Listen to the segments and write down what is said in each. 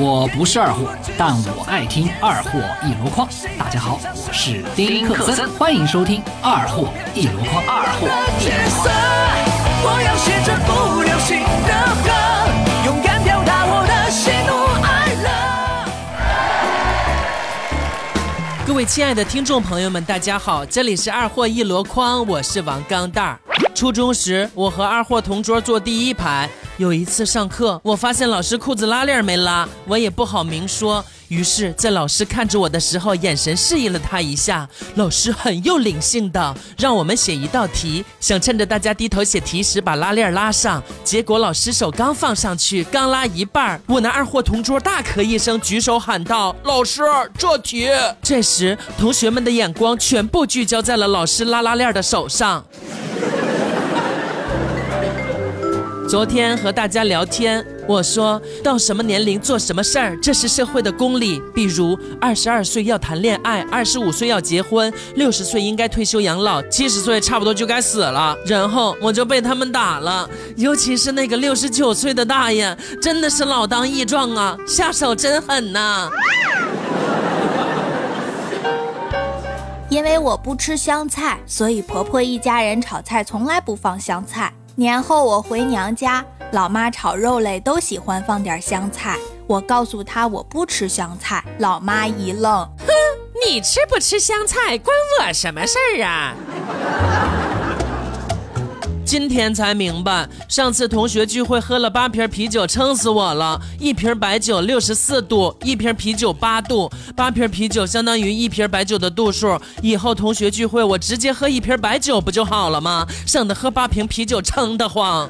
我不是二货，但我爱听二货一箩筐。大家好，我是丁克森，欢迎收听二货一箩筐。二货一箩筐。我要写着不流行的歌，勇敢表达我的喜怒哀乐。各位亲爱的听众朋友们，大家好，这里是二货一箩筐，我是王钢蛋儿。初中时，我和二货同桌坐第一排。有一次上课，我发现老师裤子拉链没拉，我也不好明说，于是，在老师看着我的时候，眼神示意了他一下。老师很有灵性的让我们写一道题，想趁着大家低头写题时把拉链拉上。结果老师手刚放上去，刚拉一半，我那二货同桌大咳一声，举手喊道：“老师，这题！”这时，同学们的眼光全部聚焦在了老师拉拉链的手上。昨天和大家聊天，我说到什么年龄做什么事儿，这是社会的公理。比如二十二岁要谈恋爱，二十五岁要结婚，六十岁应该退休养老，七十岁差不多就该死了。然后我就被他们打了，尤其是那个六十九岁的大爷，真的是老当益壮啊，下手真狠呐。因为我不吃香菜，所以婆婆一家人炒菜从来不放香菜。年后我回娘家，老妈炒肉类都喜欢放点香菜。我告诉她我不吃香菜，老妈一愣，哼，你吃不吃香菜关我什么事儿啊？今天才明白，上次同学聚会喝了八瓶啤酒，撑死我了。一瓶白酒六十四度，一瓶啤酒八度，八瓶啤酒相当于一瓶白酒的度数。以后同学聚会，我直接喝一瓶白酒不就好了吗？省得喝八瓶啤酒撑得慌。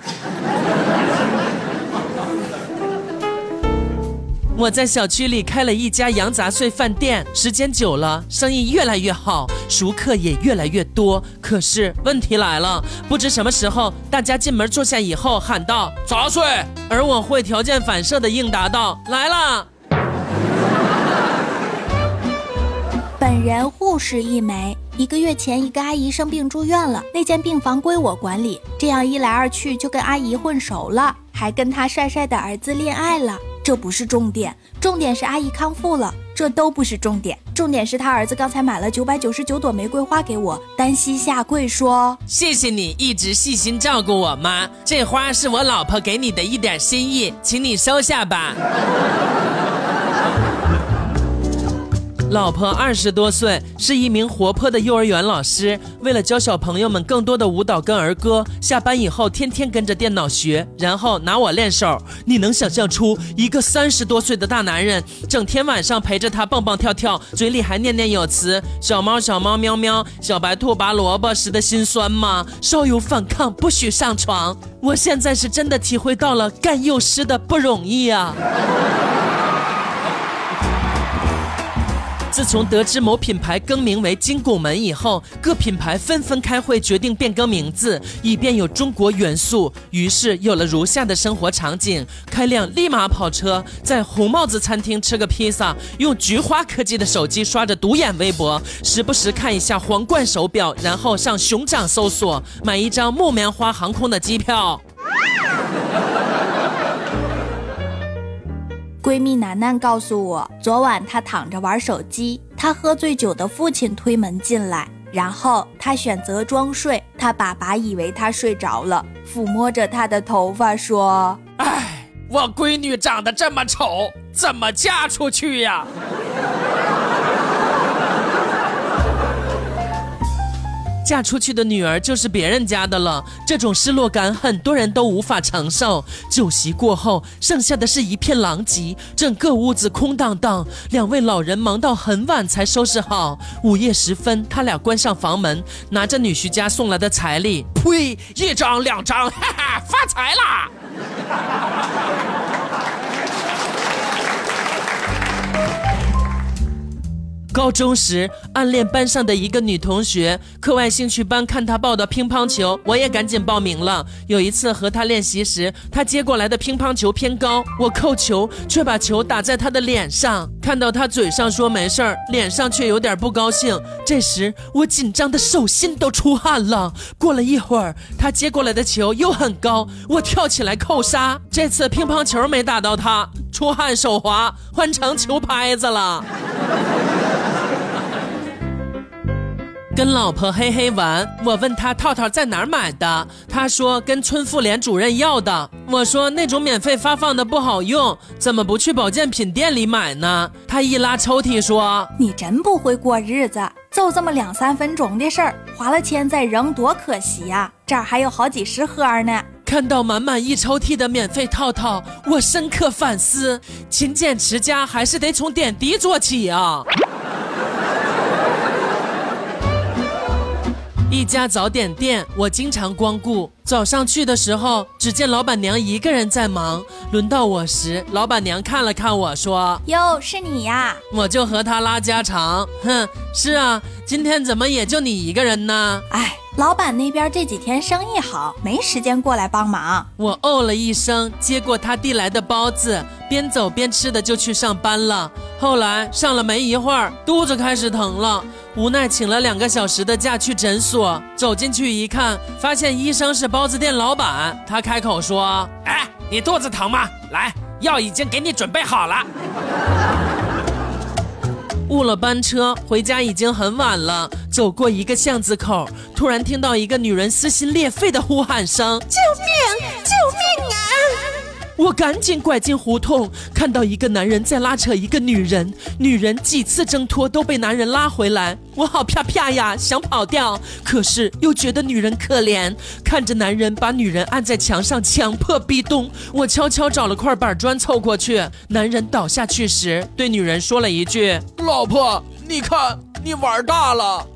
我在小区里开了一家羊杂碎饭店，时间久了，生意越来越好，熟客也越来越多。可是问题来了，不知什么时候，大家进门坐下以后喊道：“杂碎”，而我会条件反射的应答道：“来了。”本人护士一枚。一个月前，一个阿姨生病住院了，那间病房归我管理。这样一来二去，就跟阿姨混熟了，还跟她帅帅的儿子恋爱了。这不是重点，重点是阿姨康复了。这都不是重点，重点是他儿子刚才买了九百九十九朵玫瑰花给我，单膝下跪说：“谢谢你一直细心照顾我妈，这花是我老婆给你的一点心意，请你收下吧。”老婆二十多岁，是一名活泼的幼儿园老师。为了教小朋友们更多的舞蹈跟儿歌，下班以后天天跟着电脑学，然后拿我练手。你能想象出一个三十多岁的大男人，整天晚上陪着他蹦蹦跳跳，嘴里还念念有词“小猫小猫喵喵，小白兔拔萝卜”时的心酸吗？稍有反抗，不许上床。我现在是真的体会到了干幼师的不容易啊。自从得知某品牌更名为金拱门以后，各品牌纷纷开会决定变更名字，以便有中国元素。于是有了如下的生活场景：开辆立马跑车，在红帽子餐厅吃个披萨，用菊花科技的手机刷着独眼微博，时不时看一下皇冠手表，然后上熊掌搜索买一张木棉花航空的机票。闺蜜楠楠告诉我，昨晚她躺着玩手机，她喝醉酒的父亲推门进来，然后她选择装睡。她爸爸以为她睡着了，抚摸着她的头发说：“唉，我闺女长得这么丑，怎么嫁出去呀？”嫁出去的女儿就是别人家的了，这种失落感很多人都无法承受。酒席过后，剩下的是一片狼藉，整个屋子空荡荡。两位老人忙到很晚才收拾好。午夜时分，他俩关上房门，拿着女婿家送来的彩礼，呸，一张两张，哈哈，发财啦！高中时暗恋班上的一个女同学，课外兴趣班看她报的乒乓球，我也赶紧报名了。有一次和她练习时，她接过来的乒乓球偏高，我扣球却把球打在她的脸上。看到她嘴上说没事儿，脸上却有点不高兴。这时我紧张的手心都出汗了。过了一会儿，她接过来的球又很高，我跳起来扣杀，这次乒乓球没打到她。出汗手滑，换成球拍子了。跟老婆嘿嘿玩，我问他套套在哪儿买的，他说跟村妇联主任要的。我说那种免费发放的不好用，怎么不去保健品店里买呢？他一拉抽屉说：“你真不会过日子，就这么两三分钟的事儿，花了钱再扔多可惜呀！这儿还有好几十盒呢。”看到满满一抽屉的免费套套，我深刻反思：勤俭持家还是得从点滴做起啊。一家早点店，我经常光顾。早上去的时候，只见老板娘一个人在忙。轮到我时，老板娘看了看我说：“哟，是你呀！”我就和她拉家常。哼，是啊，今天怎么也就你一个人呢？哎，老板那边这几天生意好，没时间过来帮忙。我哦了一声，接过他递来的包子，边走边吃的就去上班了。后来上了没一会儿，肚子开始疼了。无奈请了两个小时的假去诊所，走进去一看，发现医生是包子店老板。他开口说：“哎，你肚子疼吗？来，药已经给你准备好了。”误了班车，回家已经很晚了。走过一个巷子口，突然听到一个女人撕心裂肺的呼喊声：“救命！救命啊！”我赶紧拐进胡同，看到一个男人在拉扯一个女人，女人几次挣脱都被男人拉回来。我好啪啪呀，想跑掉，可是又觉得女人可怜，看着男人把女人按在墙上，强迫逼咚。我悄悄找了块板砖凑过去，男人倒下去时，对女人说了一句：“老婆，你看你玩大了。”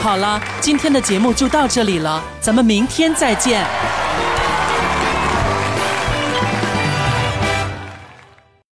好了，今天的节目就到这里了，咱们明天再见。